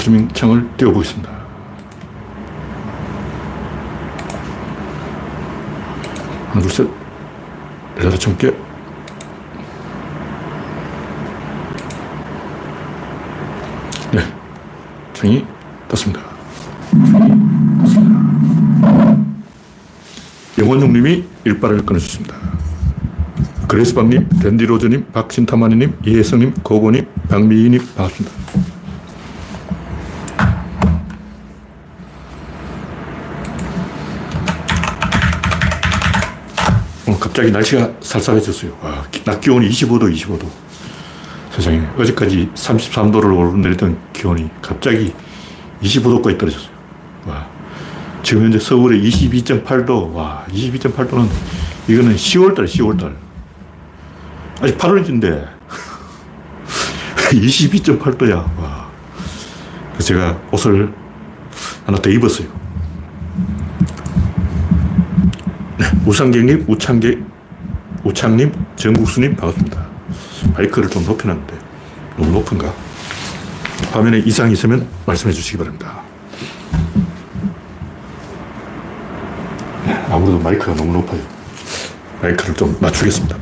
스트리밍 창을 띄워보겠습니다. 하나, 둘, 셋. 여섯, 천 개. 네. 창이 떴습니다. 영원용님이 일발을 끊어주습니다 그레스방님, 댄디로즈님, 박신타마니님, 이혜성님, 고고님, 박미희님, 반갑습니다. 어, 갑자기 날씨가 쌀쌀해졌어요. 와, 낮 기온이 25도, 25도. 세상에. 어제까지 33도를 오르내리던 기온이 갑자기 25도까지 떨어졌어요. 와. 지금 현재 서울에 22.8도. 와, 22.8도는 이거는 10월달, 10월달. 아직 8월인데 22.8도야. 와. 제가 옷을 하나 더 입었어요. 네, 우상경님, 우창계, 우창님, 정국수님 반갑습니다. 마이크를 좀 높여놨는데 너무 높은가? 화면에 이상이 있으면 말씀해 주시기 바랍니다. 네, 아무래도 마이크가 너무 높아요. 마이크를 좀 낮추겠습니다.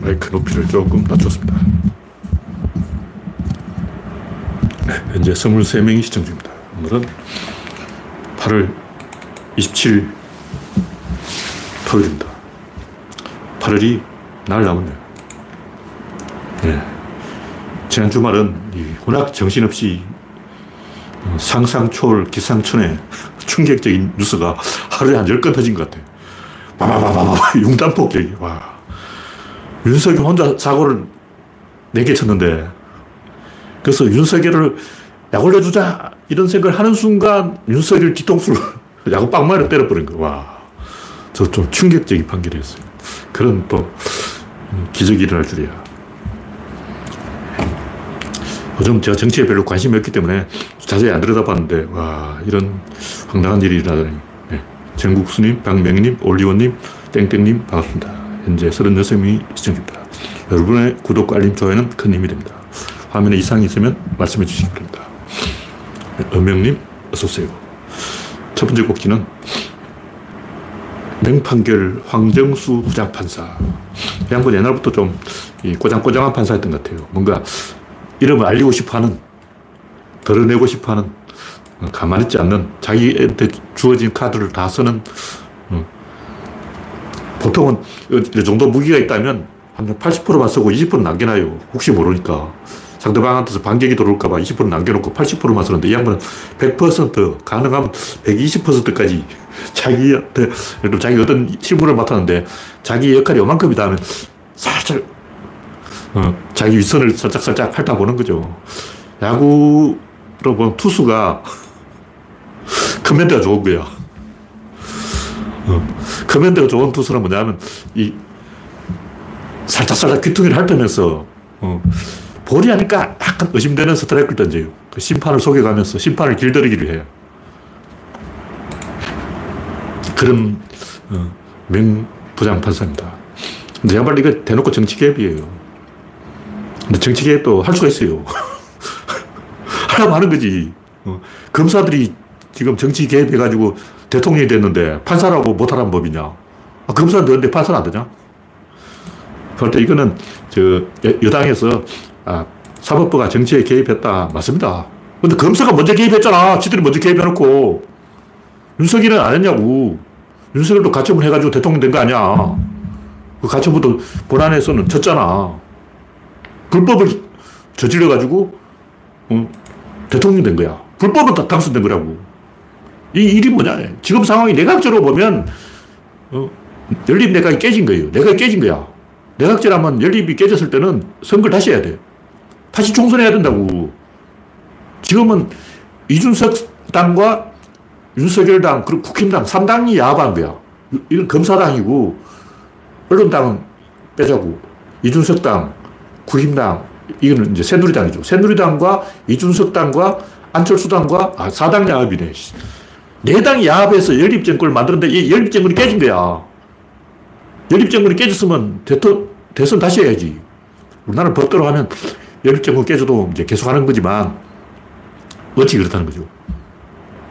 마이크 높이를 조금 낮췄습니다. 네, 현재 23명이 시청 중입니다. 오늘은 8월 27일 토요일입니다. 8월이 날 남았네요. 네. 지난 주말은 워낙 정신없이 상상초월 기상천외 충격적인 뉴스가 하루에 한 10건 터진 것 같아요. 바바바바바 융단 폭격이. 와. 윤석열 혼자 사고를 4개 쳤는데, 그래서 윤석열을 약 올려주자, 이런 생각을 하는 순간 윤석열 뒤통수를 야구 빵 마를 때려버린 거. 와. 저 좀 충격적인 판결이었어요. 그런 또 기적이 일어날 줄이야. 요즘 제가 정치에 별로 관심이 없기 때문에 자세히 안 들여다봤는데, 와, 이런 황당한 일이 일어나다니. 네. 정국수님, 박명희님, 올리원님, 땡땡님, 반갑습니다. 현재 36명이 시청 중입니다. 여러분의 구독과 알림, 좋아요는 큰 힘이 됩니다. 화면에 이상이 있으면 말씀해 주시기 바랍니다. 은명님, 어서오세요. 첫 번째 곡지는 맹판결 황정수 부장판사. 이 양반 옛날부터 좀 꼬장꼬장한 판사였던 것 같아요. 뭔가 이름을 알리고 싶어 하는, 드러내고 싶어 하는, 가만히 있지 않는, 자기한테 주어진 카드를 다 쓰는, 보통은 이 정도 무기가 있다면 한 80%만 쓰고 20% 남겨놔요. 혹시 모르니까. 상대방한테서 반격이 들어올까봐 20% 남겨놓고 80%만 쓰는데 이 양반은 100% 가능하면 120%까지 자기한테, 자기 어떤 실무를 맡았는데 자기 역할이 요만큼이다 하면 살짝, 어, 자기 윗선을 살짝살짝 핥아보는 거죠. 야구로 보면 투수가 커맨드가 좋은 거야. 어, 커맨드가 좋은 투수는 뭐냐면 이 살짝살짝 귀퉁이를 핥으면서 어, 볼이 하니까 약간 의심되는 스트라이크를 던져요. 그 심판을 속여가면서 심판을 길들이기를 해요. 그런 어, 맹부장 판사입니다. 근데 양반 이거 대놓고 정치개입이에요. 근데 정치개입도 할 수가 있어요. 하라고 하는 거지. 어, 검사들이 지금 정치 개입해가지고 대통령이 됐는데 판사라고 못하라는 법이냐. 아, 검사는 되는데 판사는 안 되냐? 그럴 이거는 저 여당에서 아, 사법부가 정치에 개입했다. 맞습니다. 근데 검사가 먼저 개입했잖아. 지들이 먼저 개입해놓고. 윤석열은 안 했냐고. 윤석열도 가처분 해가지고 대통령 된 거 아니야. 그 가처분도 본안에서는 쳤잖아. 불법을 저질러가지고, 어, 대통령 된 거야. 불법은 다 당선된 거라고. 이 일이 뭐냐. 지금 상황이 내각적으로 보면, 어, 연립 내각이 깨진 거예요. 내각이 깨진 거야. 내각제라면 연립이 깨졌을 때는 선거를 다시 해야 돼. 다시 총선해야 된다고. 지금은 이준석 당과 윤석열 당, 그리고 국힘당 3당이 야합한 거야. 이건 검사당이고, 언론당은 빼자고. 이준석 당, 국힘당, 이거는 이제 새누리당이죠. 새누리당과 이준석 당과 안철수 당과, 아, 4당 야합이네. 네 당이 야합해서 연립정권을 만드는데 이 연립정권이 깨진 거야. 연립정권이 깨졌으면 대통, 대선 다시 해야지. 우리나라는 법대로 하면 연립정권 깨져도 이제 계속 하는 거지만 어찌 그렇다는 거죠.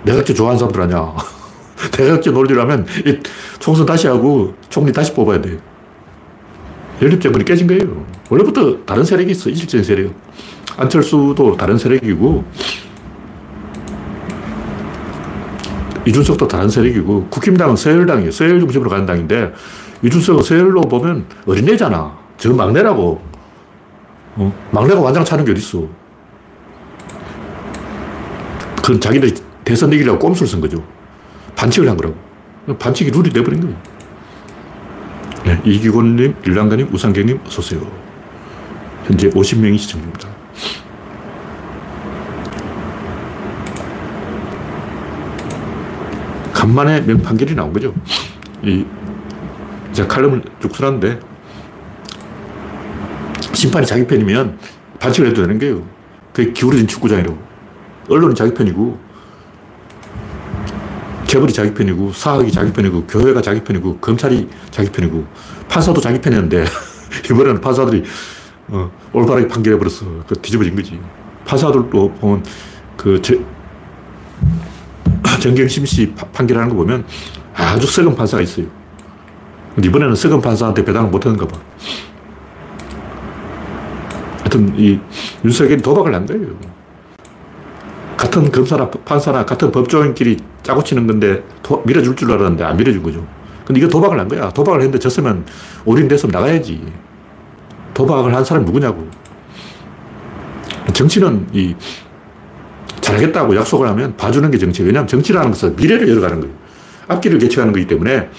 내각제 좋아하는 사람들 아니야. 내각제 논리를 하면 총선 다시 하고 총리 다시 뽑아야 돼. 연립정권이 깨진 거예요. 원래부터 다른 세력이 있어. 이질적인 세력. 안철수도 다른 세력이고, 이준석도 다른 세력이고, 국힘당은 서열당이에요. 서열 중심으로 가는 당인데, 이준석은 서열로 보면 어린애잖아. 저 막내라고. 어? 막내가 완장 차는 게 어딨어. 그건 자기들 대선 이기려고 꼼수를 쓴 거죠. 반칙을 한 거라고. 반칙이 룰이 돼버린 거예요. 네, 이기곤님, 일랑가님, 우상경님, 어서오세요. 현재 50명이 시청 중입니다. 간만에 명판결이 나온 거죠. 이, 제가 칼럼을 쭉 써놨는데, 심판이 자기 편이면 반칙을 해도 되는 거예요. 그게 기울어진 축구장이라고. 언론은 자기 편이고, 재벌이 자기 편이고, 사학이 자기 편이고, 교회가 자기 편이고, 검찰이 자기 편이고, 판사도 자기 편이었는데, 이번에는 판사들이 어, 올바르게 판결해버렸어. 그 뒤집어진 거지. 판사들도 보면 그 저, 정경심 씨 판결하는 거 보면 아주 썩은 판사가 있어요. 이번에는 썩은 판사한테 배당을 못 하는가 봐. 하여튼 이 윤석열이 도박을 한 거예요. 같은 검사나 판사나 같은 법조인끼리 짜고 치는 건데 도, 밀어줄 줄 알았는데 안 밀어준 거죠. 근데 이거 도박을 한 거야. 도박을 했는데 졌으면 올인됐으면 나가야지. 도박을 한 사람이 누구냐고. 정치는 이 잘하겠다고 약속을 하면 봐주는 게 정치. 왜냐하면 정치라는 것은 미래를 열어가는 거예요. 앞길을 개척하는 거기 때문에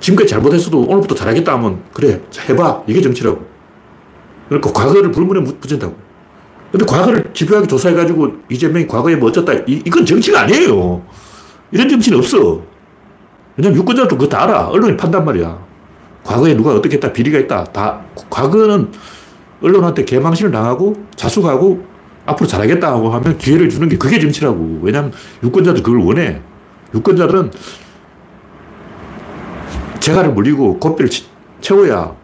지금까지 잘못했어도 오늘부터 잘하겠다 하면 그래, 해봐. 이게 정치라고. 그러니까 과거를 불문에 붙인다고. 근데 과거를 집요하게 조사해가지고 이재명이 과거에 뭐 어쩌다. 이, 이건 정치가 아니에요. 이런 정치는 없어. 왜냐면 유권자도 그거 다 알아. 언론이 판단 말이야. 과거에 누가 어떻게 했다, 비리가 있다. 다, 과거는 언론한테 개망신을 당하고 자숙하고 앞으로 잘하겠다 고 하면 기회를 주는 게 그게 정치라고. 왜냐면 유권자들 그걸 원해. 유권자들은 재갈을 물리고 고삐를 채워야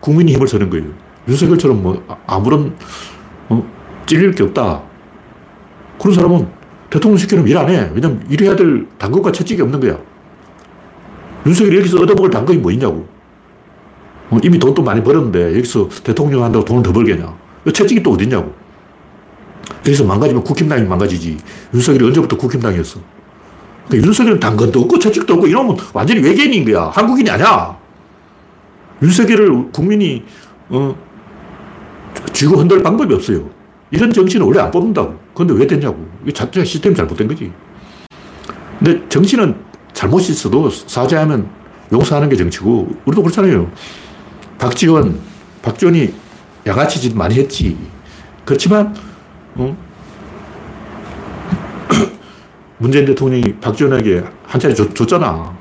국민이 힘을 쓰는 거예요. 윤석열처럼 뭐 아무런 어, 찔릴 게 없다. 그런 사람은 대통령 시키면 일 안 해. 왜냐면 일해야 될 당근과 채찍이 없는 거야. 윤석열이 여기서 얻어먹을 당근이 뭐 있냐고. 어, 이미 돈도 많이 벌었는데 여기서 대통령 한다고 돈을 더 벌겠냐. 채찍이 또 어딨냐고. 여기서 망가지면 국힘당이 망가지지. 윤석열이 언제부터 국힘당이었어. 그러니까 윤석열은 당근도 없고 채찍도 없고 이러면 완전히 외계인인 거야. 한국인이 아니야. 윤석열을 국민이 어, 쥐고 흔들 방법이 없어요. 이런 정치는 원래 안 뽑는다고. 그런데 왜 됐냐고. 이게 자체가 시스템이 잘못된 거지. 근데 정치는 잘못이 있어도 사죄하면 용서하는 게 정치고, 우리도 그렇잖아요. 박지원, 박지원이 양아치 짓 많이 했지. 그렇지만, 어? 문재인 대통령이 박지원에게 한 차례 줬, 줬잖아.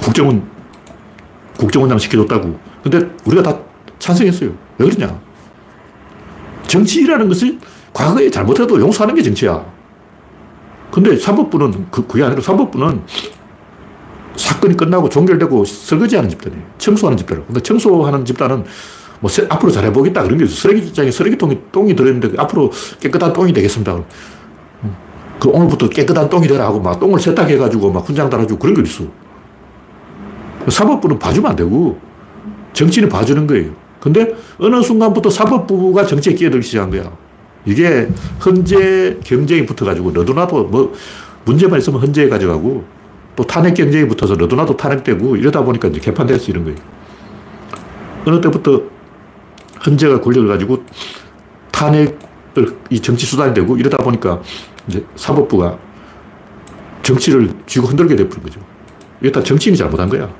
국정원, 국정원장 시켜줬다고. 근데 우리가 다 찬성했어요. 왜 그러냐? 정치라는 것은 과거에 잘못해도 용서하는 게 정치야. 근데 사법부는 그, 그게 아니라 사법부는 사건이 끝나고 종결되고 설거지하는 집단이에요. 청소하는 집단이에요. 근데 청소하는 집단은 뭐 세, 앞으로 잘해보겠다 그런 게 있어. 쓰레기장에 쓰레기통에 똥이 들어있는데 앞으로 깨끗한 똥이 되겠습니다. 그 오늘부터 깨끗한 똥이 되라 하고 막 똥을 세탁해가지고 막 훈장 달아주고 그런 게 있어. 사법부는 봐주면 안 되고 정치는 봐주는 거예요. 근데 어느 순간부터 사법부가 정치에 끼어들기 시작한 거야. 이게 헌재 경쟁이 붙어가지고 너도나도 뭐 문제만 있으면 헌재에 가져가고 또 탄핵 경쟁이 붙어서 너도나도 탄핵되고 이러다 보니까 이제 개판돼서 이런 거예요. 어느 때부터 헌재가 권력을 가지고 탄핵을 이 정치 수단이 되고 이러다 보니까 이제 사법부가 정치를 쥐고 흔들게 돼버린 거죠. 이게 다 정치인이 잘못한 거야.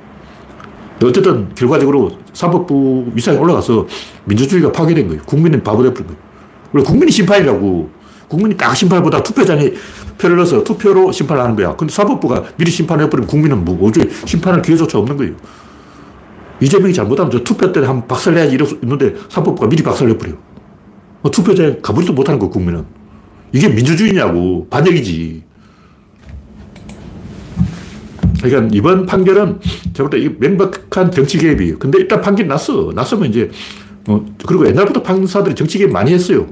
어쨌든 결과적으로 사법부 위상이 올라가서 민주주의가 파괴된 거예요. 국민은 바보 돼버린 거예요. 원래 국민이 심판이라고. 국민이 딱 심판보다 투표장에 표를 넣어서 투표로 심판을 하는 거야. 근데 사법부가 미리 심판을 해버리면 국민은 뭐, 어째 심판할 기회조차 없는 거예요. 이재명이 잘못하면 저 투표 때 한 박살 내야지 이러고 있는데 사법부가 미리 박살 내버려. 뭐 투표장에 가보지도 못하는 거 국민은. 이게 민주주의냐고. 반역이지. 그러니까 이번 판결은 제가 볼때 명백한 정치 개입이에요. 근데 일단 판결이 났어. 났으면 이제 어, 그리고 옛날부터 판사들이 정치 개입 많이 했어요.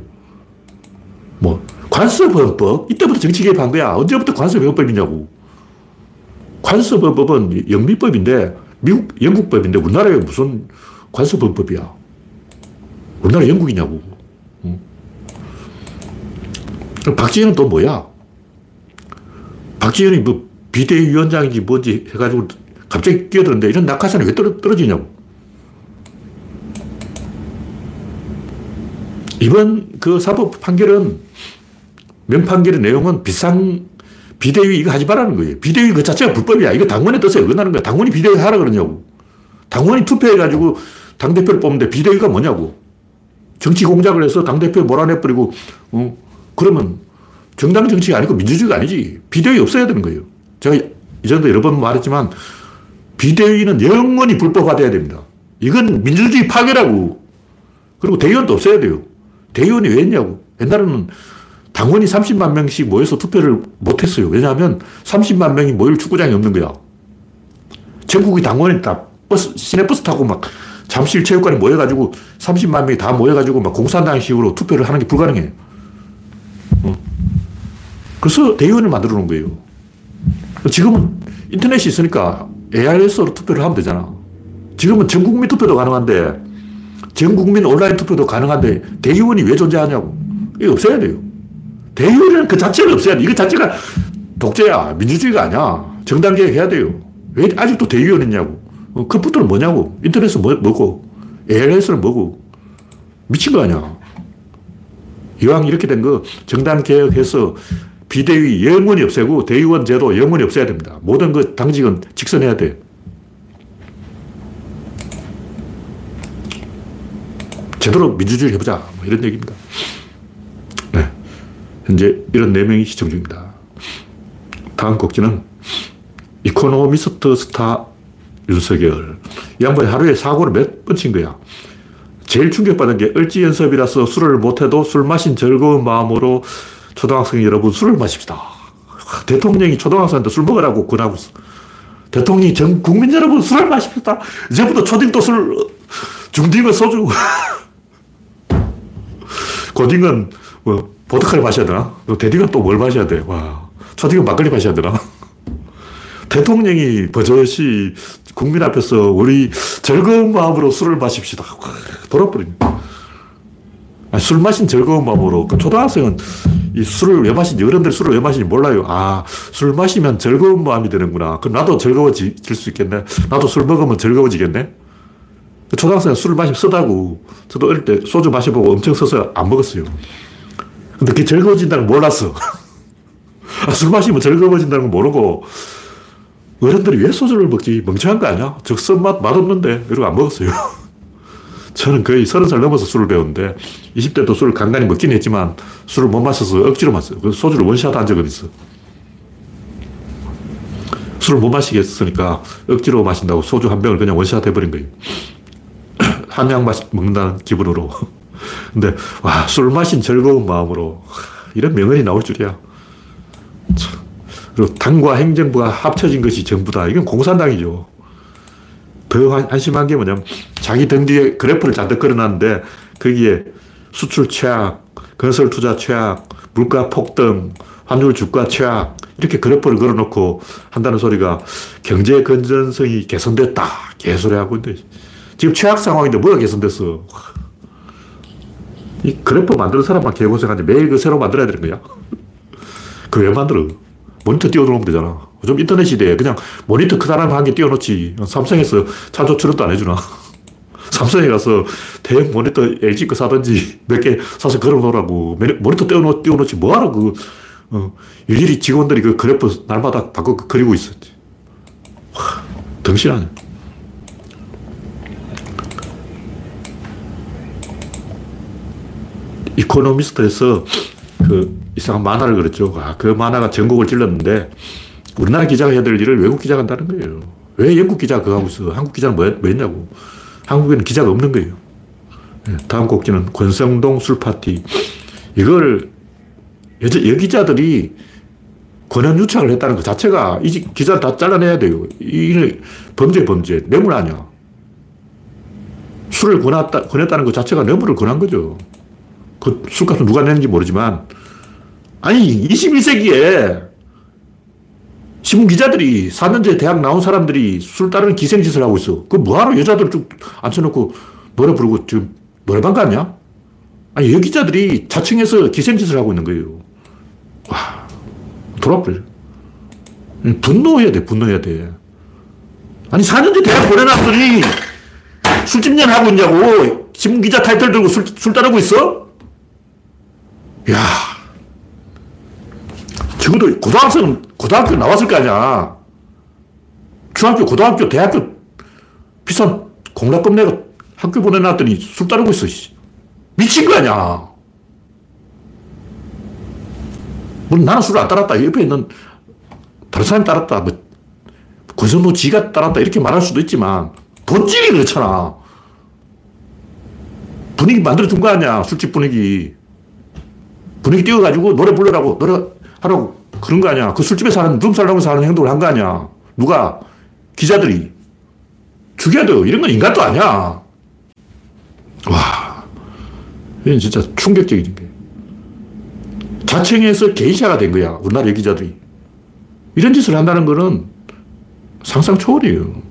뭐, 관습헌법? 이때부터 정치 개입한 거야. 언제부터 관습헌법이냐고. 관습헌법은 영미법인데, 미국, 영국법인데, 우리나라에 무슨 관습헌법이야. 우리나라 영국이냐고. 응? 박지현은 또 뭐야? 박지현이 뭐 비대위원장인지 뭔지 해가지고 갑자기 끼어드는데 이런 낙하산이 왜 떨어, 떨어지냐고. 이번 그 사법 판결은 명판결의 내용은 비상 비대위 이거 하지 말라는 거예요. 비대위 그 자체가 불법이야. 이거 당원의 뜻에 어긋나는 거야. 당원이 비대위 하라 그러냐고. 당원이 투표해가지고 당대표를 뽑는데 비대위가 뭐냐고. 정치 공작을 해서 당대표 몰아내버리고, 어, 그러면 정당 정치가 아니고 민주주의가 아니지. 비대위 없어야 되는 거예요. 제가 이전도 여러 번 말했지만 비대위는 영원히 불법화돼야 됩니다. 이건 민주주의 파괴라고. 그리고 대의원도 없어야 돼요. 대의원이 왜 했냐고. 옛날에는 당원이 30만 명씩 모여서 투표를 못 했어요. 왜냐하면 30만 명이 모일 축구장이 없는 거야. 전국의 당원이 다 버스, 시내버스 타고 막 잠실 체육관에 모여가지고 30만 명이 다 모여가지고 막 공산당식으로 투표를 하는 게 불가능해요. 어. 그래서 대의원을 만들어 놓은 거예요. 지금은 인터넷이 있으니까 ARS로 투표를 하면 되잖아. 지금은 전 국민 투표도 가능한데 전 국민 온라인 투표도 가능한데 대의원이 왜 존재하냐고. 이거 없어야 돼요. 대의원은 그 자체를 없애야 돼. 이거 자체가 독재야. 민주주의가 아니야. 정당 개혁해야 돼요. 왜 아직도 대의원 있냐고. 어, 컴퓨터는 뭐냐고. 인터넷은 뭐, 뭐고. ALS는 뭐고. 미친 거 아니야. 이왕 이렇게 된 거 정당 개혁해서 비대위 영원히 없애고 대의원 제도 영원히 없애야 됩니다. 모든 그 당직은 직선해야 돼. 제대로 민주주의를 해보자. 뭐 이런 얘기입니다. 네. 현재 일흔네 명이 시청 중입니다. 다음 꼭지는 이코노미스트 스타 윤석열. 이 양반이 하루에 사고를 몇 번 친 거야. 제일 충격받은 게 을지 연습이라서 술을 못해도 술 마신 즐거운 마음으로 초등학생 여러분 술을 마십시다. 대통령이 초등학생한테 술 먹으라고 권하고 있어. 대통령이 전 국민 여러분 술을 마십시다. 이제부터 초딩도 술, 중딩은 소주. 고딩은 뭐 보드카를 마셔야 되나? 대딩은 또 뭘 마셔야 돼? 와. 초딩은 막걸리 마셔야 되나? 대통령이 버젓이 국민 앞에서 우리 즐거운 마음으로 술을 마십시다. 돌아버립니다. 술 마신 즐거운 마음으로. 그 초등학생은 이 술을 왜 마시는지, 어른들 술을 왜 마시는지 몰라요. 아, 술 마시면 즐거운 마음이 되는구나. 그럼 나도 즐거워질 수 있겠네. 나도 술 먹으면 즐거워지겠네. 그 초등학생은 술을 마시면 쓰다고. 저도 어릴 때 소주 마셔보고 엄청 써서 안 먹었어요. 근데 그게 즐거워진다는 걸 몰랐어. 아, 술 마시면 즐거워진다는 걸 모르고, 어른들이 왜 소주를 먹지? 멍청한 거 아니야? 저 쓴맛 맛없는데. 이러고 안 먹었어요. 저는 거의 서른 살 넘어서 술을 배웠는데, 20대 도 술을 간간히 먹긴 했지만, 술을 못 마셔서 억지로 마셨어요. 그래서 소주를 원샷 한 적은 있어. 술을 못 마시겠으니까 억지로 마신다고 소주 한 병을 그냥 원샷 해버린 거예요. 한약 먹는다는 기분으로. 근데, 와, 술 마신 즐거운 마음으로. 이런 명언이 나올 줄이야. 그리고 당과 행정부가 합쳐진 것이 정부다. 이건 공산당이죠. 더 한심한 게 뭐냐면, 자기 등 뒤에 그래프를 잔뜩 걸어놨는데, 거기에 수출 최악, 건설 투자 최악, 물가 폭등, 환율 주가 최악, 이렇게 그래프를 걸어놓고 한다는 소리가 경제 건전성이 개선됐다. 개소리 하고 있는데. 지금 최악 상황인데 뭐가 개선됐어? 이 그래프 만드는 사람만 개고생하는데 매일 그 새로 만들어야 되는 거야. 그 왜 만들어? 모니터 띄워놓으면 되잖아. 좀 인터넷 시대에 그냥 모니터 크다란 한 개 띄워놓지. 삼성에서 차조 출연도 안 해주나. 삼성에 가서 대형 모니터 LG 거 사든지 몇 개 사서 걸어놓으라고. 모니터 띄워놓, 띄워놓지 뭐하러 그, 어, 일일이 직원들이 그 그래프 날마다 바꿔 그리고 있었지. 와, 덩신 아니야. 이코노미스트에서 그 이상한 만화를 그렸죠. 아, 그 만화가 전국을 찔렀는데 우리나라 기자가 해야 될 일을 외국 기자가 한다는 거예요. 왜 영국 기자가 그거 하고 있어? 한국 기자는 뭐, 뭐 했냐고. 한국에는 기자가 없는 거예요. 네, 다음 곡지는 권성동 술파티. 이걸 여자, 여기자들이 권한 유착을 했다는 것 자체가 이 기자를 다 잘라내야 돼요. 이게 범죄, 범죄. 뇌물 아니야. 술을 권했다, 권했다는 것 자체가 너무를 권한 거죠. 그 술값은 누가 냈는지 모르지만, 아니, 21세기에 신문 기자들이 4년제 대학 나온 사람들이 술 따르는 기생짓을 하고 있어. 그 뭐하러 여자들 쭉 앉혀놓고 노래 부르고 지금 노래방 가냐? 아니, 여 기자들이 자청해서 기생짓을 하고 있는 거예요. 와, 돌아버려. 분노해야 돼, 분노해야 돼. 아니, 4년제 대학 보내놨더니 술집년 하고 있냐고. 신문 기자 타이틀 들고 술, 술 따르고 있어? 야 적어도 고등학생은 고등학교 나왔을 거 아니야. 중학교, 고등학교, 대학교 비싼 공락금 내가 학교 보내놨더니 술 따르고 있어. 미친 거 아니야. 뭐 나는 술을 안 따랐다. 옆에 있는 다른 사람이 따랐다. 뭐, 권성도 지가 따랐다. 이렇게 말할 수도 있지만, 본질이 그렇잖아. 분위기 만들어준 거 아니야. 술집 분위기. 분위기 띄워가지고 노래 부르라고, 노래 하라고. 그런 거 아니야. 그 술집에 사는, 룸 살라고 사는 행동을 한 거 아니야. 누가? 기자들이. 죽여야 돼요. 이런 건 인간도 아니야. 와. 이건 진짜 충격적인 게. 자청해서 게이샤가 된 거야. 우리나라 기자들이. 이런 짓을 한다는 거는 상상 초월이에요.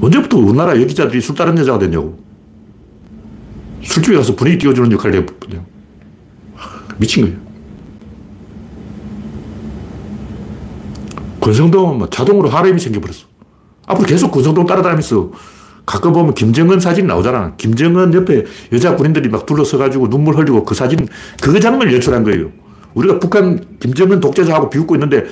언제부터 우리나라 여기자들이 술 따른 여자가 됐냐고. 술집에 가서 분위기 띄워주는 역할을 해버려. 미친 거예요. 권성동은 뭐 자동으로 하렘이 생겨버렸어. 앞으로 계속 권성동 따라다니면서 가끔 보면 김정은 사진 나오잖아. 김정은 옆에 여자 군인들이 막 둘러서가지고 눈물 흘리고 그 사진, 그 장면을 연출한 거예요. 우리가 북한 김정은 독재자하고 비웃고 있는데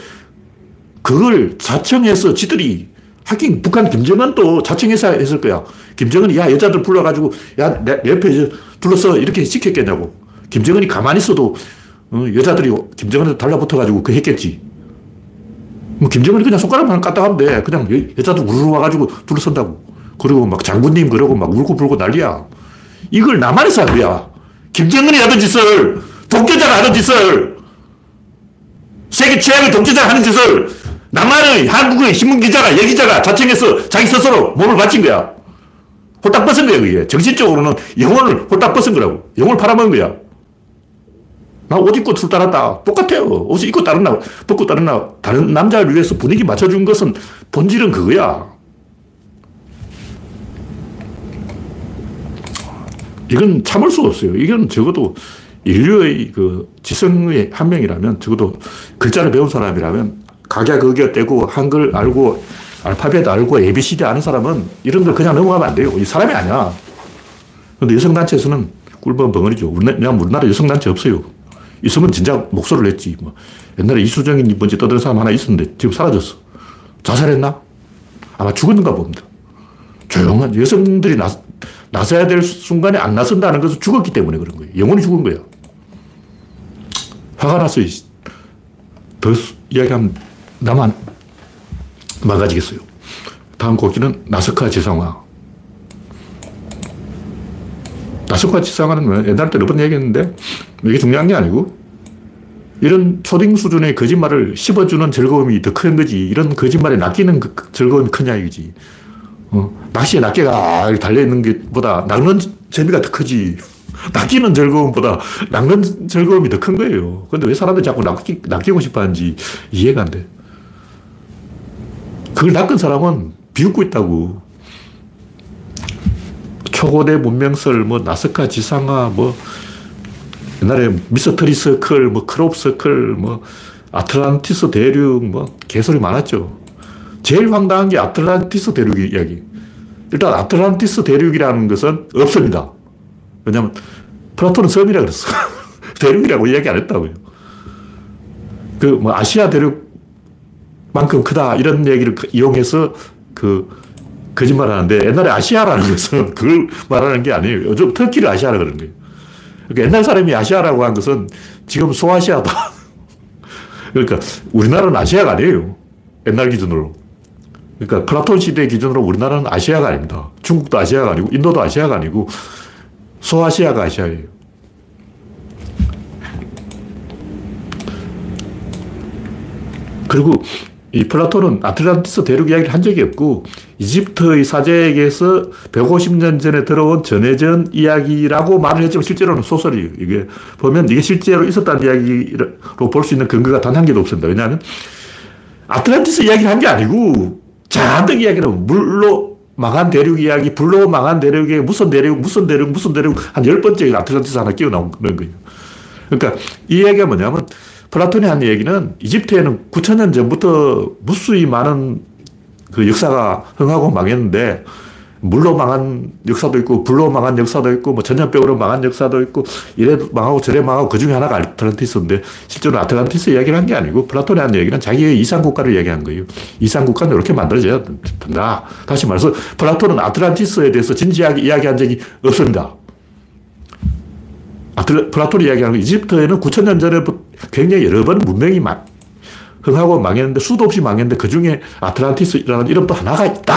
그걸 자청해서 지들이 하긴 북한 김정은도 자청해서 했을 거야. 김정은이 야 여자들 불러가지고 야 내 옆에 둘러서 이렇게 시켰겠냐고. 김정은이 가만히 있어도 어, 여자들이 김정은한테 달라붙어가지고 그 했겠지. 뭐 김정은이 그냥 손가락만 까딱 하면 돼. 그냥 여, 자들 우르르 와가지고 둘러선다고. 그리고 막 장군님 그러고 막 울고 불고 난리야. 이걸 나만 해서 한 거야. 김정은이 하던 짓을, 독재자가 하던 짓을, 세계 최악의 독재자가 하는 짓을 남한의 한국의 신문기자가, 예기자가 자청해서 자기 스스로 몸을 바친 거야. 홀딱 벗은 거야, 그게. 정신적으로는 영혼을 홀딱 벗은 거라고. 영혼을 팔아먹은 거야. 나 옷 입고 술 따랐다. 똑같아요. 옷을 입고 따랐나, 벗고 따랐나. 다른 남자를 위해서 분위기 맞춰준 것은 본질은 그거야. 이건 참을 수 없어요. 이건 적어도 인류의 그 지성의 한 명이라면, 적어도 글자를 배운 사람이라면, 각야 극야 떼고, 한글 알고, 알파벳 알고, ABCD 아는 사람은 이런 걸 그냥 넘어가면 안 돼요. 이 사람이 아니야. 근데 여성단체에서는 꿀벌 벙어리죠. 우리나라, 우리나라 여성단체 없어요. 있으면 진짜 목소리를 냈지. 뭐. 옛날에 이수정이 뭔지 떠드는 사람 하나 있었는데 지금 사라졌어. 자살했나? 아마 죽었는가 봅니다. 조용한 여성들이 나, 나서야 될 순간에 안 나선다는 것은 죽었기 때문에 그런 거예요. 영혼이 죽은 거야. 화가 났어요. 더 이야기하면 나만 망가지겠어요. 다음 곡기는 나스카 지상화. 나스카 지상화는 옛날 때 몇번 얘기했는데 이게 중요한 게 아니고 이런 초딩 수준의 거짓말을 씹어주는 즐거움이 더 큰 거지. 이런 거짓말에 낚이는 그 즐거움이 크냐 이거지. 어, 낚시에 낚개가 달려있는 것보다 낚는 재미가 더 크지. 낚이는 즐거움보다 낚는 즐거움이 더 큰 거예요. 근데 왜 사람들이 자꾸 낚이, 낚이고 싶어 하는지 이해가 안 돼. 그걸 낚은 사람은 비웃고 있다고. 초고대 문명설, 뭐, 나스카 지상화, 뭐, 옛날에 미스터리 서클, 뭐, crop circle, 뭐, 아틀란티스 대륙, 뭐, 개소리 많았죠. 제일 황당한 게 아틀란티스 대륙 이야기. 일단 아틀란티스 대륙이라는 것은 없습니다. 왜냐하면 플라톤은 섬이라 그랬어. 대륙이라고 이야기 안 했다고요. 그 뭐 아시아 대륙만큼 크다 이런 얘기를 이용해서 그 거짓말 하는데 옛날에 아시아라는 것은 그걸 말하는 게 아니에요. 요즘 터키를 아시아라 그러는 거예요. 그러니까 옛날 사람이 아시아라고 한 것은 지금 소아시아다. 그러니까 우리나라는 아시아가 아니에요. 옛날 기준으로. 그러니까 플라톤 시대 기준으로 우리나라는 아시아가 아닙니다. 중국도 아시아가 아니고 인도도 아시아가 아니고 소아시아가 아시아예요. 그리고 이 플라톤은 아틀란티스 대륙 이야기를 한 적이 없고 이집트의 사제에게서 150년 전에 들어온 전해전 이야기라고 말을 했지만 실제로는 소설이에요. 이게 보면 이게 실제로 있었다는 이야기로 볼 수 있는 근거가 단 한 개도 없습니다. 왜냐하면 아틀란티스 이야기를 한 게 아니고 잔뜩 이야기는 물로 망한 대륙 이야기, 불로 망한 대륙에 무슨 대륙, 무슨 대륙, 무슨 대륙 한 열 번째 아틀란티스 하나 끼워 나오는 거예요. 그러니까 이 얘기가 뭐냐면 플라톤이 한 얘기는 이집트에는 9천년 전부터 무수히 많은 그 역사가 흥하고 망했는데 물로 망한 역사도 있고 불로 망한 역사도 있고 뭐 전염병으로 망한 역사도 있고 이래 망하고 저래 망하고 그 중에 하나가 아틀란티스인데 실제로 아틀란티스 이야기를 한 게 아니고 플라톤이 한 얘기는 자기의 이상국가를 이야기한 거예요. 이상국가는 이렇게 만들어져야 된다. 다시 말해서 플라톤은 아틀란티스에 대해서 진지하게 이야기한 적이 없습니다. 아틀, 플라톤이 이야기하는 이집트에는 9천년 전에 굉장히 여러 번 문명이 막 흥하고 망했는데 수도 없이 망했는데 그 중에 아틀란티스라는 이름도 하나가 있다.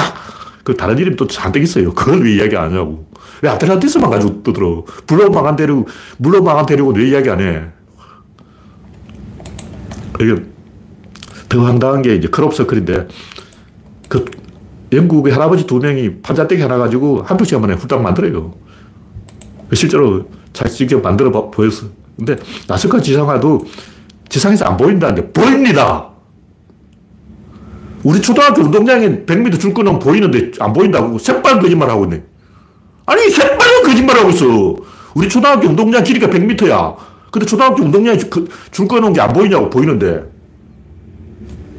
그 다른 이름도 잔뜩 있어요. 그걸 왜 이야기 안 하냐고. 왜 아틀란티스만 가지고 떠들어. 물로 망한 대륙, 물로 망한 대륙은 왜 이야기 안 해? 이게 더 황당한 게 이제 크롭서클인데 그 영국의 할아버지 두 명이 판자떼기 하나 가지고 한두 시간 만에 훌딱 만들어요. 실제로 잘 직접 만들어 보였어. 근데 나스카 지상화도 지상에서 안 보인다는 게 보입니다. 우리 초등학교 운동장에 100m 줄 거는 보이는데 안 보인다고 새빨 거짓말 하고 있네. 아니, 새빨간 거짓말 하고 있어. 우리 초등학교 운동장 길이가 100m야. 근데 초등학교 운동장에 그줄 거는 게 안 보이냐고 보이는데.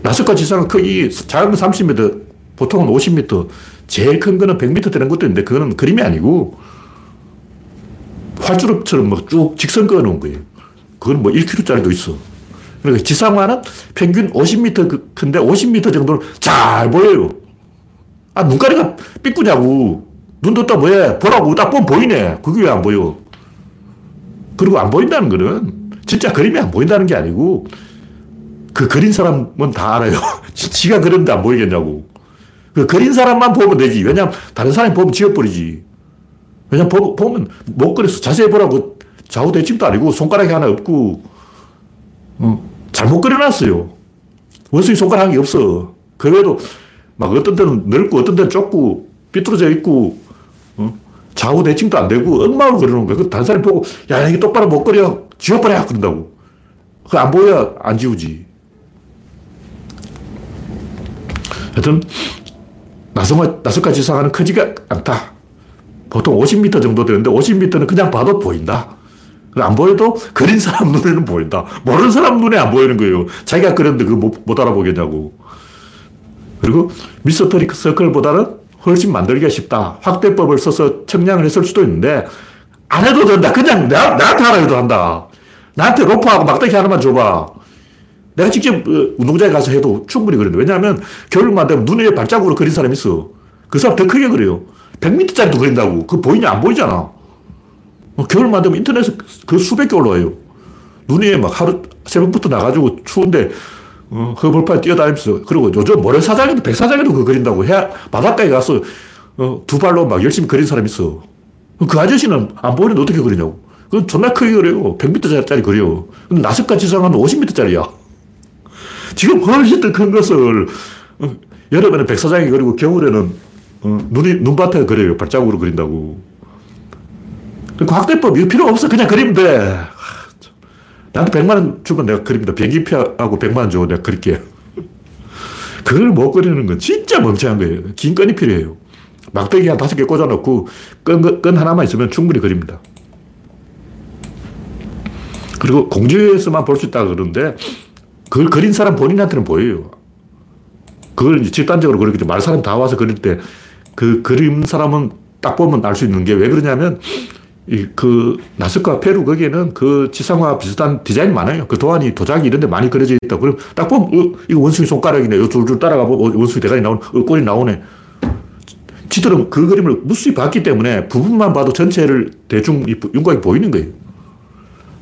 나스카 지상은 크기 작은 건 30m, 보통은 50m, 제일 큰 거는 100m 되는 것도 있는데 그거는 그림이 아니고 활주로처럼 뭐 쭉 직선 그어놓은 거예요. 그건 뭐 1km짜리도 있어. 그러니까 지상화는 평균 50m 그, 큰데 50m 정도는 잘 보여요. 아, 눈가리가 삐꾸냐고. 눈 떴다 뭐해? 보라고. 딱 보면 보이네. 그게 왜 안 보여? 그리고 안 보인다는 거는 진짜 그림이 안 보인다는 게 아니고 그 그린 사람은 다 알아요. 지가 그렸는데 안 보이겠냐고. 그 그린 사람만 보면 되지. 왜냐면 다른 사람이 보면 지워버리지. 왜냐면 보, 보면 못 그렸어. 자세히 보라고 좌우 대칭도 아니고 손가락이 하나 없고 어, 잘못 그려놨어요. 원숭이 손가락이 없어. 그 외에도 막 어떤 데는 넓고 어떤 데는 좁고 삐뚤어져 있고 어? 좌우 대칭도 안 되고 엉망으로 그려놓은 거야. 그 사람이 보고 야 이게 똑바로 못 그려 지워버려 그런다고. 그 안 보여 안 지우지. 하여튼 나성화, 나성과 지상하는 크지가 않다. 보통 50m 정도 되는데 50m는 그냥 봐도 보인다. 안 보여도 그린 사람 눈에는 보인다. 모르는 사람 눈에 안 보이는 거예요. 자기가 그렸는데 그거 못, 못 알아보겠냐고. 그리고 미스터리 서클보다는 훨씬 만들기가 쉽다. 확대법을 써서 청량을 했을 수도 있는데 안 해도 된다. 그냥 나, 나한테 하라 해도 한다. 나한테 로프하고 막대기 하나만 줘봐. 내가 직접 어, 운동장에 가서 해도 충분히 그런데 왜냐하면 겨울만 되면 눈에 발자국으로 그린 사람이 있어. 그 사람 더 크게 그려요. 100m짜리도 그린다고. 그 보이냐? 안 보이잖아. 뭐 겨울만 되면 인터넷에 그 수백 개 올라와요. 눈이 막 하루, 새벽부터 나가지고 추운데, 어, 허벌판에 뛰어다니면서, 그리고 요즘 모래사장에도, 백사장에도 그 그린다고. 해 바닷가에 가서, 어, 두 발로 막 열심히 그린 사람 있어. 그 아저씨는 안 보이는데 어떻게 그리냐고. 그건 존나 크게 그려요. 100m짜리 그려. 근데 나스카 지상은 50m짜리야. 지금 훨씬 더 큰 것을, 어, 여름에는 백사장이 그리고 겨울에는, 어, 눈이, 눈밭에 그려요. 발자국으로 그린다고. 그 확대법 이거 필요 없어. 그냥 그리면 돼. 나한테 100만 원 주면 내가 그립니다. 비행기표하고 100만 원 주고 내가 그릴게요. 그걸 못 그리는 건 진짜 멍청한 거예요. 긴 끈이 필요해요. 막대기 한 다섯 개 꽂아놓고 끈, 끈 하나만 있으면 충분히 그립니다. 그리고 공주에서만 볼 수 있다 그러는데 그걸 그린 사람 본인한테는 보여요. 그걸 집단적으로 그리고 말 사람 다 와서 그릴 때 그 그림 사람은 딱 보면 알 수 있는 게 왜 그러냐면 그 나스카 페루 거기에는 그 지상화 비슷한 디자인이 많아요. 그 도안이 도자기 이런 데 많이 그려져 있다. 그럼 딱 보면 어, 이거 원숭이 손가락이네. 요 줄줄 따라가 보면 어, 원숭이 대가리 나오네. 어, 꼬리 나오네. 지들은 그 그림을 무수히 봤기 때문에 부분만 봐도 전체를 대충 윤곽이 보이는 거예요.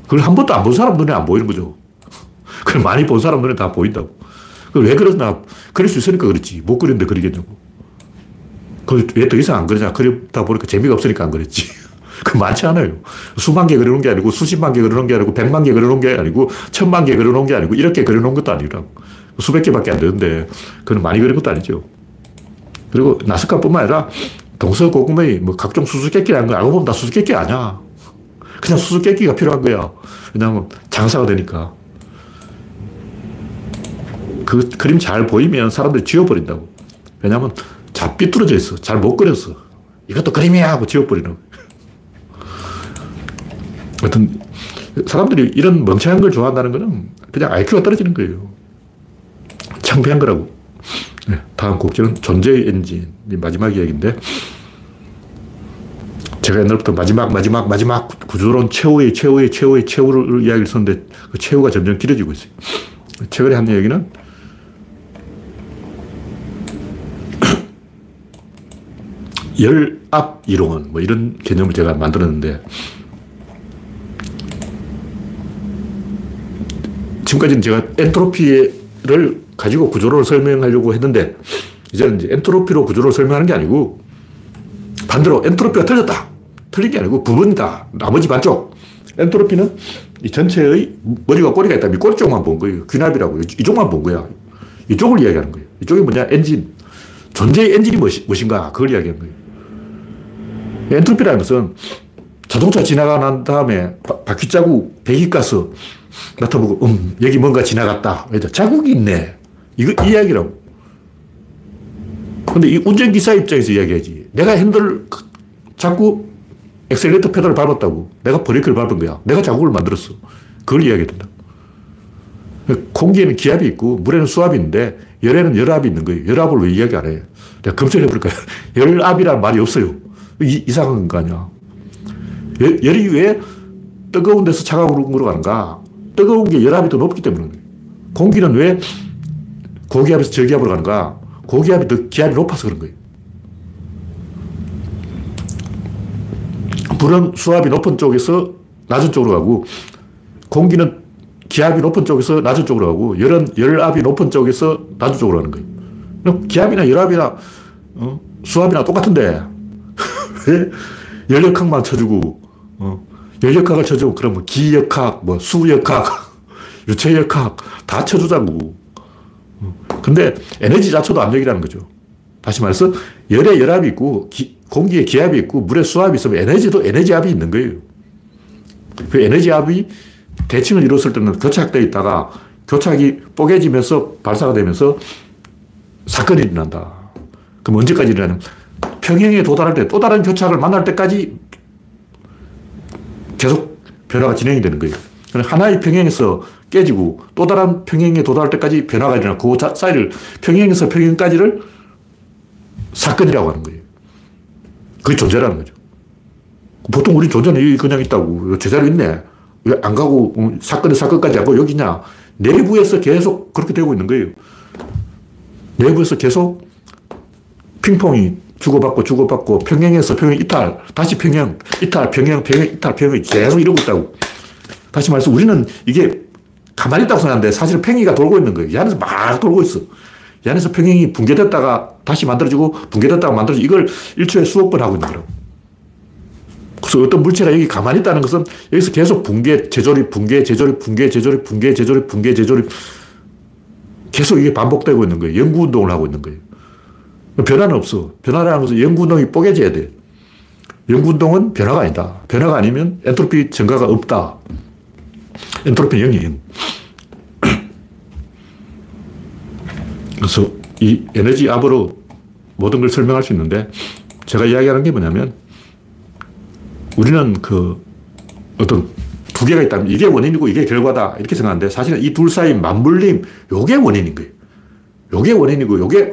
그걸 한 번도 안 본 사람 눈에 안 보이는 거죠. 그걸 많이 본 사람 눈에 다 보인다고. 그걸 왜 그러나? 그릴 수 있으니까 그렇지. 못 그리는데 그리겠냐고. 그걸 왜 더 이상 안 그러냐? 그리다 보니까 재미가 없으니까 안 그랬지. 그 많지 않아요. 수만 개 그려놓은 게 아니고 수십만 개 그려놓은 게 아니고 백만 개 그려놓은 게 아니고 천만 개 그려놓은 게 아니고 이렇게 그려놓은 것도 아니라 수백 개밖에 안 되는데 그건 많이 그린 것도 아니죠. 그리고 나스카뿐만 아니라 동서고금의 뭐 각종 수수께끼라는 거 알고 보면 다 수수께끼 아니야. 그냥 수수께끼가 필요한 거야. 왜냐하면 장사가 되니까. 그 그림 잘 보이면 사람들이 지워버린다고. 왜냐하면 잘 삐뚤어져 있어. 잘 못 그렸어. 이것도 그림이야 하고 지워버리는 하여튼 사람들이 이런 멍청한 걸 좋아한다는 거는 그냥 IQ가 떨어지는 거예요. 창피한 거라고. 네, 다음 곡지는 존재의 엔진. 마지막 이야기인데 제가 옛날부터 마지막, 마지막, 마지막 구조론 최후의, 최후의, 최후의, 최후를 이야기를 썼는데 그 최후가 점점 길어지고 있어요. 최근에 한 얘기는 열압 이론, 뭐 이런 개념을 제가 만들었는데 지금까지는 제가 엔트로피를 가지고 구조를 설명하려고 했는데 이제는 이제 엔트로피로 구조를 설명하는 게 아니고 반대로 엔트로피가 틀렸다. 틀린 게 아니고 부분이다. 나머지 반쪽. 엔트로피는 이 전체의 머리와 꼬리가 있다. 이 꼬리 쪽만 본 거예요. 귀납이라고. 이쪽만 본 거야. 이쪽을 이야기하는 거예요. 이쪽이 뭐냐? 엔진. 존재의 엔진이 무엇이, 무엇인가? 그걸 이야기하는 거예요. 엔트로피라는 것은 자동차 지나가 난 다음에 바, 퀴 자국, 배기가스 맡아보고, 음, 여기 뭔가 지나갔다. 자국이 있네. 이거 이 이야기라고. 근데 이 운전기사 입장에서 이야기하지. 내가 핸들 자꾸 엑셀레이터 페달을 밟았다고. 내가 브레이크를 밟은 거야. 내가 자국을 만들었어. 그걸 이야기해야 된다. 공기에는 기압이 있고 물에는 수압이 있는데 열에는 열압이 있는 거예요. 열압을 왜 이야기 안 해? 내가 검색해볼까요? 열압이라는 말이 없어요. 이, 이상한 거 아니야. 열, 열이 왜 뜨거운 데서 차가운 으로 가는가? 뜨거운 게 열압이 더 높기 때문에. 공기는 왜 고기압에서 저기압으로 가는가? 고기압이 더 기압이 높아서 그런 거예요. 불은 수압이 높은 쪽에서 낮은 쪽으로 가고 공기는 기압이 높은 쪽에서 낮은 쪽으로 가고 열은 열압이 높은 쪽에서 낮은 쪽으로 가는 거예요. 기압이나 열압이나 어? 수압이나 똑같은데 왜 열역학만 쳐주고 어? 열역학을 쳐주고 그러면 기역학, 뭐 수역학, 유체역학 다 쳐주자고. 어? 근데 에너지 자체도 압력이라는 거죠. 다시 말해서 열에 열압이 있고 기, 공기에 기압이 있고 물에 수압이 있으면 에너지도 에너지압이 있는 거예요. 그 에너지압이 대칭을 이뤘을 때는 교착되어 있다가 교착이 뽀개지면서 발사가 되면서 사건이 일어난다. 그럼 언제까지 일어나냐 평행에 도달할 때 또 다른 교착을 만날 때까지 계속 변화가 진행이 되는 거예요. 하나의 평행에서 깨지고 또 다른 평행에 도달할 때까지 변화가 일어나 그 사이를 평행에서 평행까지를 사건이라고 하는 거예요. 그게 존재라는 거죠. 보통 우리 존재는 그냥 있다고. 제자리 있네. 왜 안 가고 음, 사건에 사건까지 안 가고 여기 냐 내부에서 계속 그렇게 되고 있는 거예요. 내부에서 계속 핑퐁이 주고받고 주고받고 평행에서 평행 이탈, 다시 평행, 이탈, 평행, 평행, 이탈, 평행 계속 이러고 있다고. 다시 말해서 우리는 이게 가만히 있다고 생각하는데 사실 평행이가 돌고 있는 거예요. 이 안에서 막 돌고 있어. 이 안에서 평행이 붕괴됐다가 다시 만들어지고 붕괴됐다가 만들어지고 이걸 일초에 수억 번 하고 있는 거라고. 그래서 어떤 물체가 여기 가만히 있다는 것은 여기서 계속 붕괴, 재조립, 붕괴, 재조립, 붕괴, 재조립, 붕괴, 재조립, 붕괴, 재조립 계속 이게 반복되고 있는 거예요. 연구 운동을 하고 있는 거예요. 변화는 없어. 변화라는 것은 연구 운동이 뽀개져야 돼. 연구 운동은 변화가 아니다. 변화가 아니면 엔트로피 증가가 없다. 엔트로피는 0이에요. 그래서 이 에너지 압으로 모든 걸 설명할 수 있는데 제가 이야기하는 게 뭐냐면 우리는 그 어떤 두 개가 있다면 이게 원인이고 이게 결과다 이렇게 생각하는데 사실은 이 둘 사이 맞물림 요게 원인인 거예요. 요게 원인이고 요게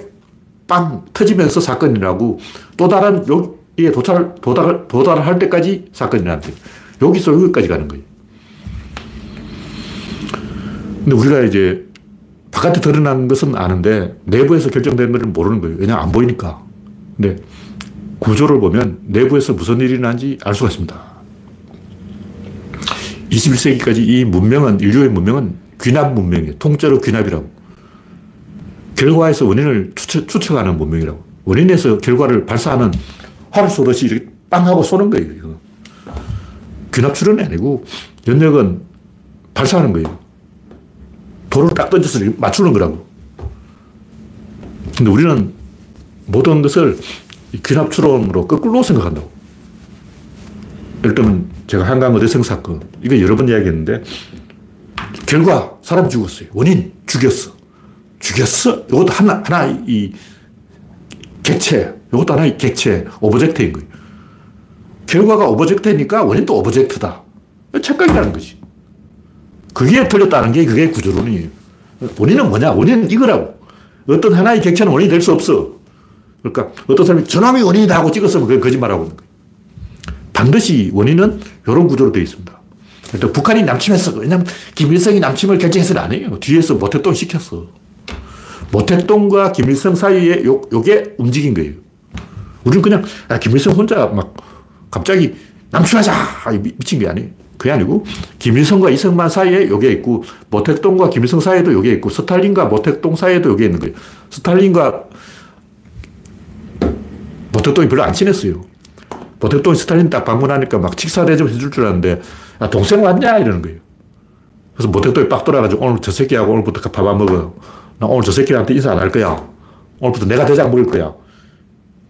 빵 터지면서 사건이라고 또 다른 여기에 도달, 도달, 도달할 때까지 사건이라는 거예요. 여기서 여기까지 가는 거예요. 근데 우리가 이제 바깥에 드러나는 것은 아는데 내부에서 결정되는 것은 모르는 거예요. 왜냐 안 보이니까. 근데 구조를 보면 내부에서 무슨 일이 나는지 알 수가 있습니다. 21세기까지 이 문명은, 인류의 문명은 귀납 문명이에요. 통째로 귀납이라고. 결과에서 원인을 추측, 추측 하는 문명이라고. 원인에서 결과를 발사하는 활을 쏘듯이 이렇게 빵 하고 쏘는 거예요. 이거. 귀납 출현이 아니고 연력은 발사하는 거예요. 돌을 딱 던져서 맞추는 거라고. 근데 우리는 모든 것을 귀납 추론으로 거꾸로 생각한다고. 예를 들면 제가 한강 의대생 사건, 이거 여러 번 이야기했는데, 결과, 사람 죽었어요. 원인, 죽였어. 죽였어. 이것도 하나, 하나, 이, 객체. 이것도 하나의 객체, object인 거예요. 결과가 object니까 원인도 object다. 착각이라는 거지. 그게 틀렸다는 게 그게 구조론이에요. 원인은 뭐냐? 원인은 이거라고. 어떤 하나의 객체는 원인이 될 수 없어. 그러니까 어떤 사람이 저놈이 원인이다 하고 찍었으면 그건 거짓말하고 있는 거예요. 반드시 원인은 이런 구조로 되어 있습니다. 일단 북한이 남침했어. 왜냐하면 김일성이 남침을 결정해서는 아니에요. 뒤에서 모택동 시켰어. 모택동과 김일성 사이에 요, 요게 움직인 거예요. 우리는 그냥 아, 김일성 혼자 막 갑자기 남침하자! 미친 게 아니에요. 그게 아니고 김일성과 이승만 사이에 요게 있고 모택동과 김일성 사이에도 요게 있고 스탈린과 모택동 사이에도 요게 있는 거예요. 스탈린과 모택동이 별로 안 친했어요. 모택동이 스탈린 딱 방문하니까 막 식사 대접 해줄 줄 알았는데 야, 동생 왔냐? 이러는 거예요. 그래서 모택동이 빡 돌아가지고 오늘 저 새끼하고 오늘부터 밥안 먹어. 나 오늘 저 새끼한테 인사 안 할 거야. 오늘부터 내가 대장 먹을 거야.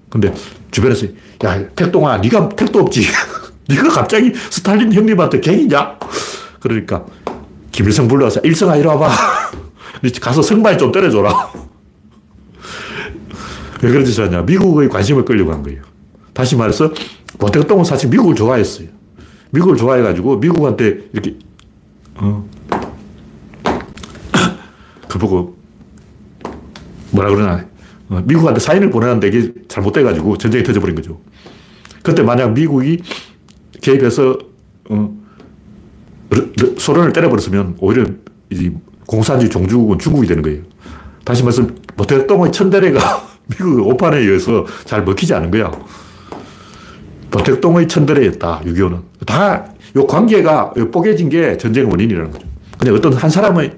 근데 주변에서 야 택동아 네가 택도 없지. 네가 갑자기 스탈린 형님한테 갱이냐? 그러니까 김일성 불러서 일성아 이리 와봐. 가서 성발 좀 때려줘라. 왜 그런 짓을 하냐. 미국의 관심을 끌려고 한 거예요. 다시 말해서 모택동은 사실 미국을 좋아했어요. 미국을 좋아해가지고 미국한테 이렇게 어. 그 보고 뭐라 그러나 어, 미국한테 사인을 보내는데 이게 잘못돼가지고 전쟁이 터져버린 거죠. 그때 만약 미국이 개입해서 어, 소련을 때려버렸으면 오히려 공산주의 종주국은 중국이 되는 거예요. 다시 말해서 모택동의 천대례가 미국 오판에 의해서 잘 먹히지 않은 거야. 모택동의 천대례였다, 6.25는. 다, 요 관계가 뽀개진 게 전쟁의 원인이라는 거죠. 근데 어떤 한 사람의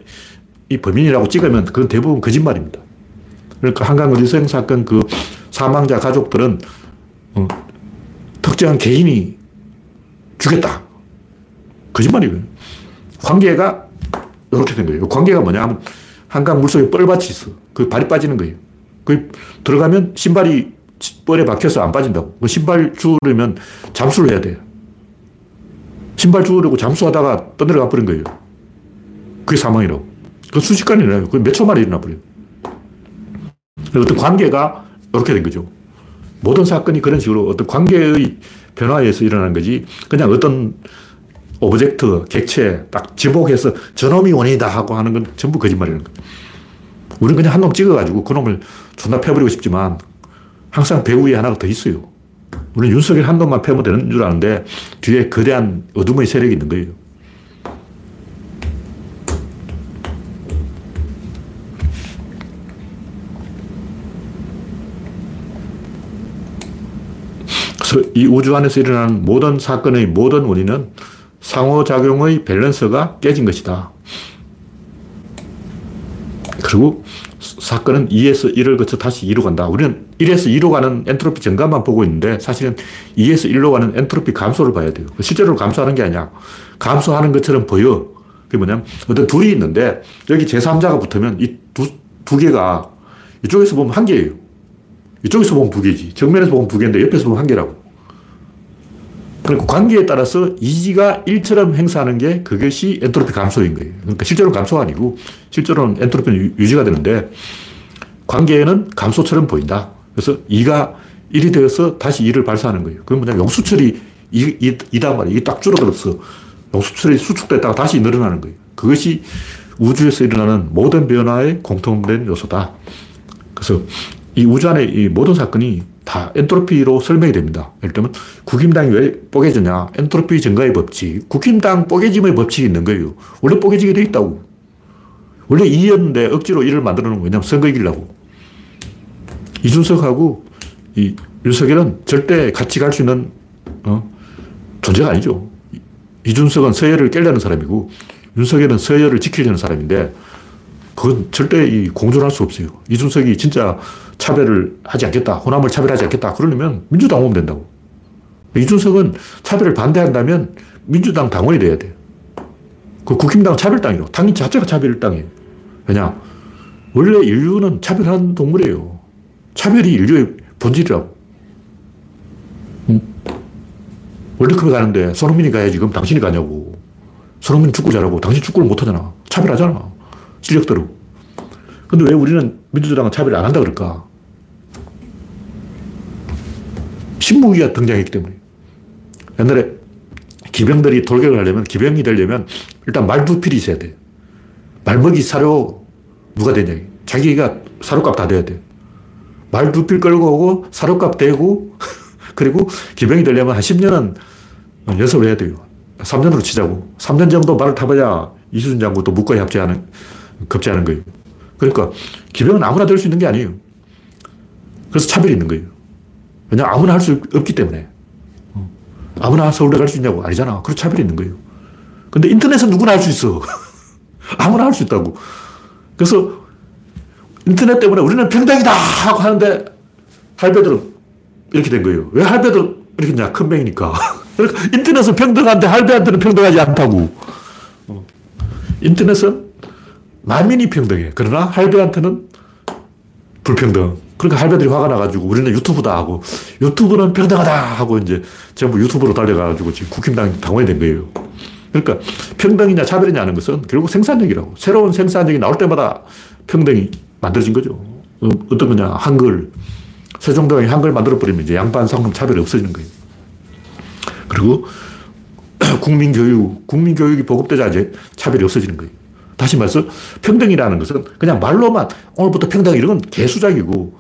이 범인이라고 찍으면 그건 대부분 거짓말입니다. 그러니까 한강 의생 사건 그 사망자 가족들은 어, 특정한 개인이 죽였다. 거짓말이에요. 관계가 이렇게 된 거예요. 관계가 뭐냐 하면 한강 물속에 뻘밭이 있어. 그 발이 빠지는 거예요. 그 들어가면 신발이 뻘에 박혀서 안 빠진다고. 그 신발 주우려면 잠수를 해야 돼요. 신발 주우려고 잠수하다가 떠내려가 버린 거예요. 그게 사망이라고. 그 순식간에 일어나요. 그몇초 만에 일어나 버려요. 어떤 관계가 이렇게 된 거죠. 모든 사건이 그런 식으로 어떤 관계의 변화에서 일어나는 거지. 그냥 어떤 object, 객체 딱 지목해서 저놈이 원인이다 하고 하는 건 전부 거짓말이라는 거예요. 우리는 그냥 한 놈 찍어가지고 그 놈을 존나 패버리고 싶지만 항상 배후 위에 하나가 더 있어요. 우리는 윤석열 한 놈만 패면 되는 줄 아는데 뒤에 거대한 어둠의 세력이 있는 거예요. 이 우주 안에서 일어나는 모든 사건의 모든 원인은 상호작용의 밸런스가 깨진 것이다. 그리고 사건은 2에서 1을 거쳐 다시 2로 간다. 우리는 1에서 2로 가는 엔트로피 증가만 보고 있는데 사실은 2에서 1로 가는 엔트로피 감소를 봐야 돼요. 실제로 감소하는 게 아니야. 감소하는 것처럼 보여. 그게 뭐냐면 어떤 둘이 있는데 여기 제3자가 붙으면 이 두, 두 개가 이쪽에서 보면 한 개예요. 이쪽에서 보면 두 개지. 정면에서 보면 두 개인데 옆에서 보면 한 개라고. 그러니까 관계에 따라서 이지가 1처럼 행사하는 게 그것이 엔트로피 감소인 거예요. 그러니까 실제로 감소가 아니고 실제로는 엔트로피는 유지가 되는데 관계에는 감소처럼 보인다. 그래서 2가 1이 되어서 다시 2를 발사하는 거예요. 그건 뭐냐 용수철이 2, 2, 단 말이에요. 이게 딱 줄어들었어. 용수철이 수축됐다가 다시 늘어나는 거예요. 그것이 우주에서 일어나는 모든 변화의 공통된 요소다. 그래서 이 우주 안에 이 모든 사건이 다 엔트로피로 설명이 됩니다. 예를 들면 국힘당이 왜 뽀개졌냐? 엔트로피 증가의 법칙. 국힘당 뽀개짐의 법칙이 있는 거예요. 원래 뽀개지게 돼 있다고. 원래 2였는데 억지로 1을 만들어 놓은 거냐면 선거 이기려고. 이준석하고 이 윤석열은 절대 같이 갈 수 있는 어? 존재가 아니죠. 이준석은 서열을 깨려는 사람이고 윤석열은 서열을 지키려는 사람인데 그건 절대 이 공존 할 수 없어요. 이준석이 진짜 차별을 하지 않겠다. 호남을 차별하지 않겠다. 그러려면 민주당 오면 된다고. 이준석은 차별을 반대한다면 민주당 당원이 돼야 돼요. 그 국힘당 차별당이요. 당인 자체가 차별당이에요. 왜냐? 원래 인류는 차별하는 동물이에요. 차별이 인류의 본질이라고. 응? 월드컵에 가는데 손흥민이 가야지. 그럼 당신이 가냐고. 손흥민 축구 잘하고 당신 축구를 못하잖아. 차별하잖아. 실력대로. 근데 왜 우리는 민주당은 차별 안 한다 그럴까? 신무기가 등장했기 때문에. 옛날에 기병들이 돌격을 하려면, 기병이 되려면 일단 말두필이 있어야 돼. 말먹이 사료 누가 되냐. 자기가 사료값 다 돼야 돼. 말두필 끌고 오고 사료값 대고 그리고 기병이 되려면 한 10년은 연습을 해야 돼요. 3년으로 치자고. 3년 정도 말을 타봐야 이수준 장군도 묵과에 합치하는, 급제하는 거예요. 그러니까 기병은 아무나 될 수 있는 게 아니에요. 그래서 차별이 있는 거예요. 왜냐 아무나 할 수 없기 때문에. 어. 아무나 서울대 갈 수 있냐고. 아니잖아. 그래서 차별이 있는 거예요. 근데 인터넷은 누구나 할 수 있어. 아무나 할 수 있다고. 그래서 인터넷 때문에 우리는 평등이다 하고 하는데 할배들은 이렇게 된 거예요. 왜 할배들 이렇게 했냐? 큰 맹이니까. 그러니까 인터넷은 평등한데 할배한테는 평등하지 않다고. 어. 인터넷은 만민이 평등해. 그러나 할배한테는 불평등. 그러니까 할배들이 화가 나가지고 우리는 유튜브다 하고 유튜브는 평등하다 하고 이제 전부 유튜브로 달려가지고 지금 국힘당 당원이 된 거예요. 그러니까 평등이냐 차별이냐 하는 것은 결국 생산력이라고. 새로운 생산력이 나올 때마다 평등이 만들어진 거죠. 어, 어떤 거냐. 한글. 세종대왕이 한글 만들어버리면 이제 양반 상금 차별이 없어지는 거예요. 그리고 국민교육, 국민교육이 보급되자 이제 차별이 없어지는 거예요. 다시 말해서 평등이라는 것은 그냥 말로만 오늘부터 평등 이런 건 개수작이고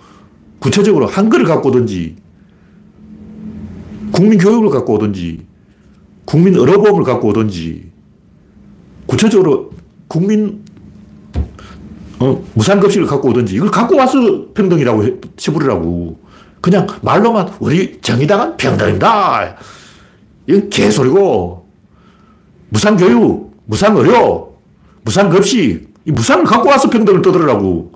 구체적으로 한글을 갖고 오든지 국민 교육을 갖고 오든지 국민 의료보험을 갖고 오든지 구체적으로 국민 어, 무상급식을 갖고 오든지 이걸 갖고 와서 평등이라고 해, 치부리라고 그냥 말로만 우리 정의당은 평등입니다. 이건 개소리고 무상교육, 무상의료, 무상급식 이 무상을 갖고 와서 평등을 떠들으라고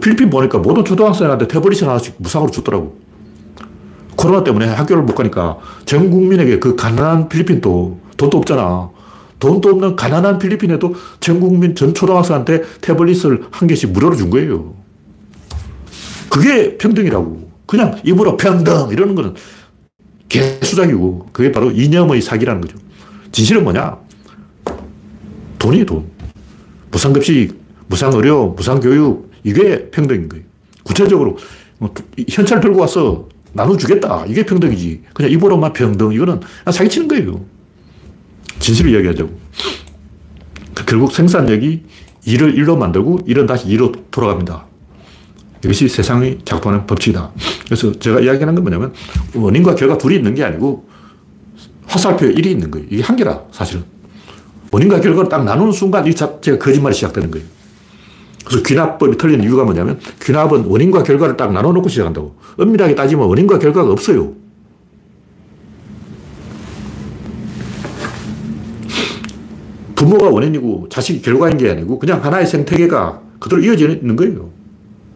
필리핀 보니까 모든 초등학생한테 태블릿을 하나씩 무상으로 줬더라고. 코로나 때문에 학교를 못 가니까 전 국민에게 그 가난한 필리핀도 돈도 없잖아. 돈도 없는 가난한 필리핀에도 전 국민 전 초등학생한테 태블릿을 한 개씩 무료로 준 거예요. 그게 평등이라고. 그냥 입으로 평등 이러는 거는 개수작이고 그게 바로 이념의 사기라는 거죠. 진실은 뭐냐? 돈이 돈. 무상급식, 무상의료, 무상교육 이게 평등인 거예요. 구체적으로 뭐 현찰 들고 와서 나눠주겠다. 이게 평등이지. 그냥 입으로만 평등. 이거는 사기치는 거예요. 진실을 이야기하자고. 결국 생산력이 일을 일로 만들고 일은 다시 일로 돌아갑니다. 이것이 세상이 작동하는 법칙이다. 그래서 제가 이야기하는 건 뭐냐면 원인과 결과 둘이 있는 게 아니고 화살표에 1이 있는 거예요. 이게 한계라, 사실은. 원인과 결과를 딱 나누는 순간 이 자체가 거짓말이 시작되는 거예요. 그래서 귀납법이 틀린 이유가 뭐냐면 귀납은 원인과 결과를 딱 나눠 놓고 시작한다고. 엄밀하게 따지면 원인과 결과가 없어요. 부모가 원인이고 자식이 결과인 게 아니고 그냥 하나의 생태계가 그대로 이어져 있는 거예요.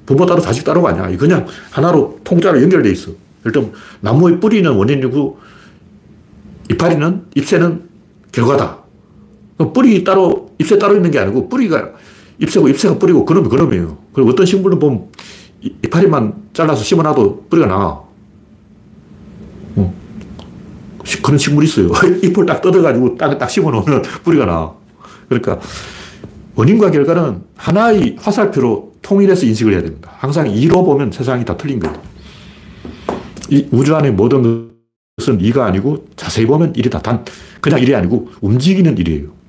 부모 따로 자식 따로가 아니야. 그냥 하나로 통짜로 연결돼 있어. 일단 나무의 뿌리는 원인이고 이파리는 잎새는 결과다. 뿌리 따로 잎새 따로 있는 게 아니고 뿌리가 잎새고 잎새가 뿌리고 그놈이 그놈이에요. 그리고 어떤 식물은 보면 이파리만 잘라서 심어놔도 뿌리가 나. 어. 그런 식물이 있어요. 잎을 딱 뜯어가지고 땅에 딱 심어놓으면 뿌리가 나. 그러니까 원인과 결과는 하나의 화살표로 통일해서 인식을 해야 됩니다. 항상 이로 보면 세상이 다 틀린 거예요. 이 우주 안에 모든 것은 2가 아니고 자세히 보면 1이다. 단, 그냥 1이 아니고 움직이는 1이에요.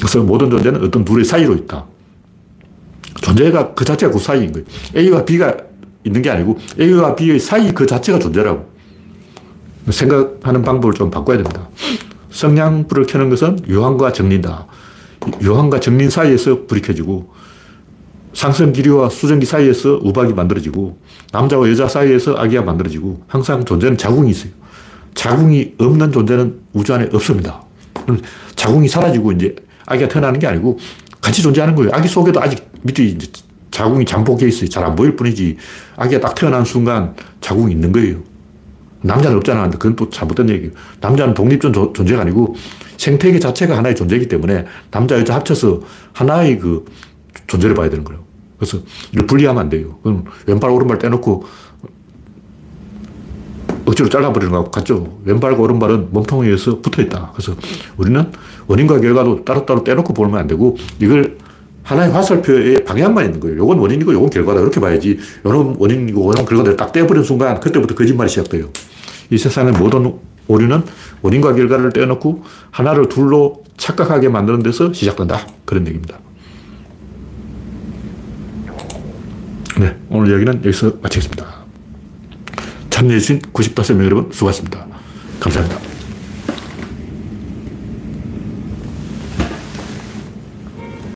그래서 모든 존재는 어떤 둘의 사이로 있다. 존재가 그 자체가 그 사이인 거예요. A와 B가 있는 게 아니고 A와 B의 사이 그 자체가 존재라고. 생각하는 방법을 좀 바꿔야 됩니다. 성냥불을 켜는 것은 유황과 정린다. 유황과 정린 사이에서 불이 켜지고 상승 기류와 수증기 사이에서 우박이 만들어지고 남자와 여자 사이에서 아기가 만들어지고 항상 존재는 자궁이 있어요. 자궁이 없는 존재는 우주 안에 없습니다. 자궁이 사라지고 이제 아기가 태어나는 게 아니고 같이 존재하는 거예요. 아기 속에도 아직 밑에 자궁이 잠복해 있어요. 잘 안 보일 뿐이지. 아기가 딱 태어난 순간 자궁이 있는 거예요. 남자는 없잖아. 그건 또 잘못된 얘기예요. 남자는 독립적 존재가 아니고 생태계 자체가 하나의 존재이기 때문에 남자, 여자 합쳐서 하나의 그 존재를 봐야 되는 거예요. 그래서 이걸 분리하면 안 돼요. 그럼 왼발, 오른발 떼놓고 억지로 잘라버리는 거하고 같죠. 왼발과 오른발은 몸통에 의해서 붙어 있다. 그래서 우리는 원인과 결과도 따로따로 떼놓고 보면 안 되고 이걸 하나의 화살표에 방향만 있는 거예요. 요건 원인이고 요건 결과다. 이렇게 봐야지. 요는 원인이고 요는 결과다. 딱 떼버리는 순간 그때부터 거짓말이 시작돼요. 이 세상의 모든 오류는 원인과 결과를 떼어놓고 하나를 둘로 착각하게 만드는 데서 시작된다. 그런 얘기입니다. 네, 오늘 이야기는 여기서 마치겠습니다. 참여해주신 95명 여러분 수고하셨습니다. 감사합니다.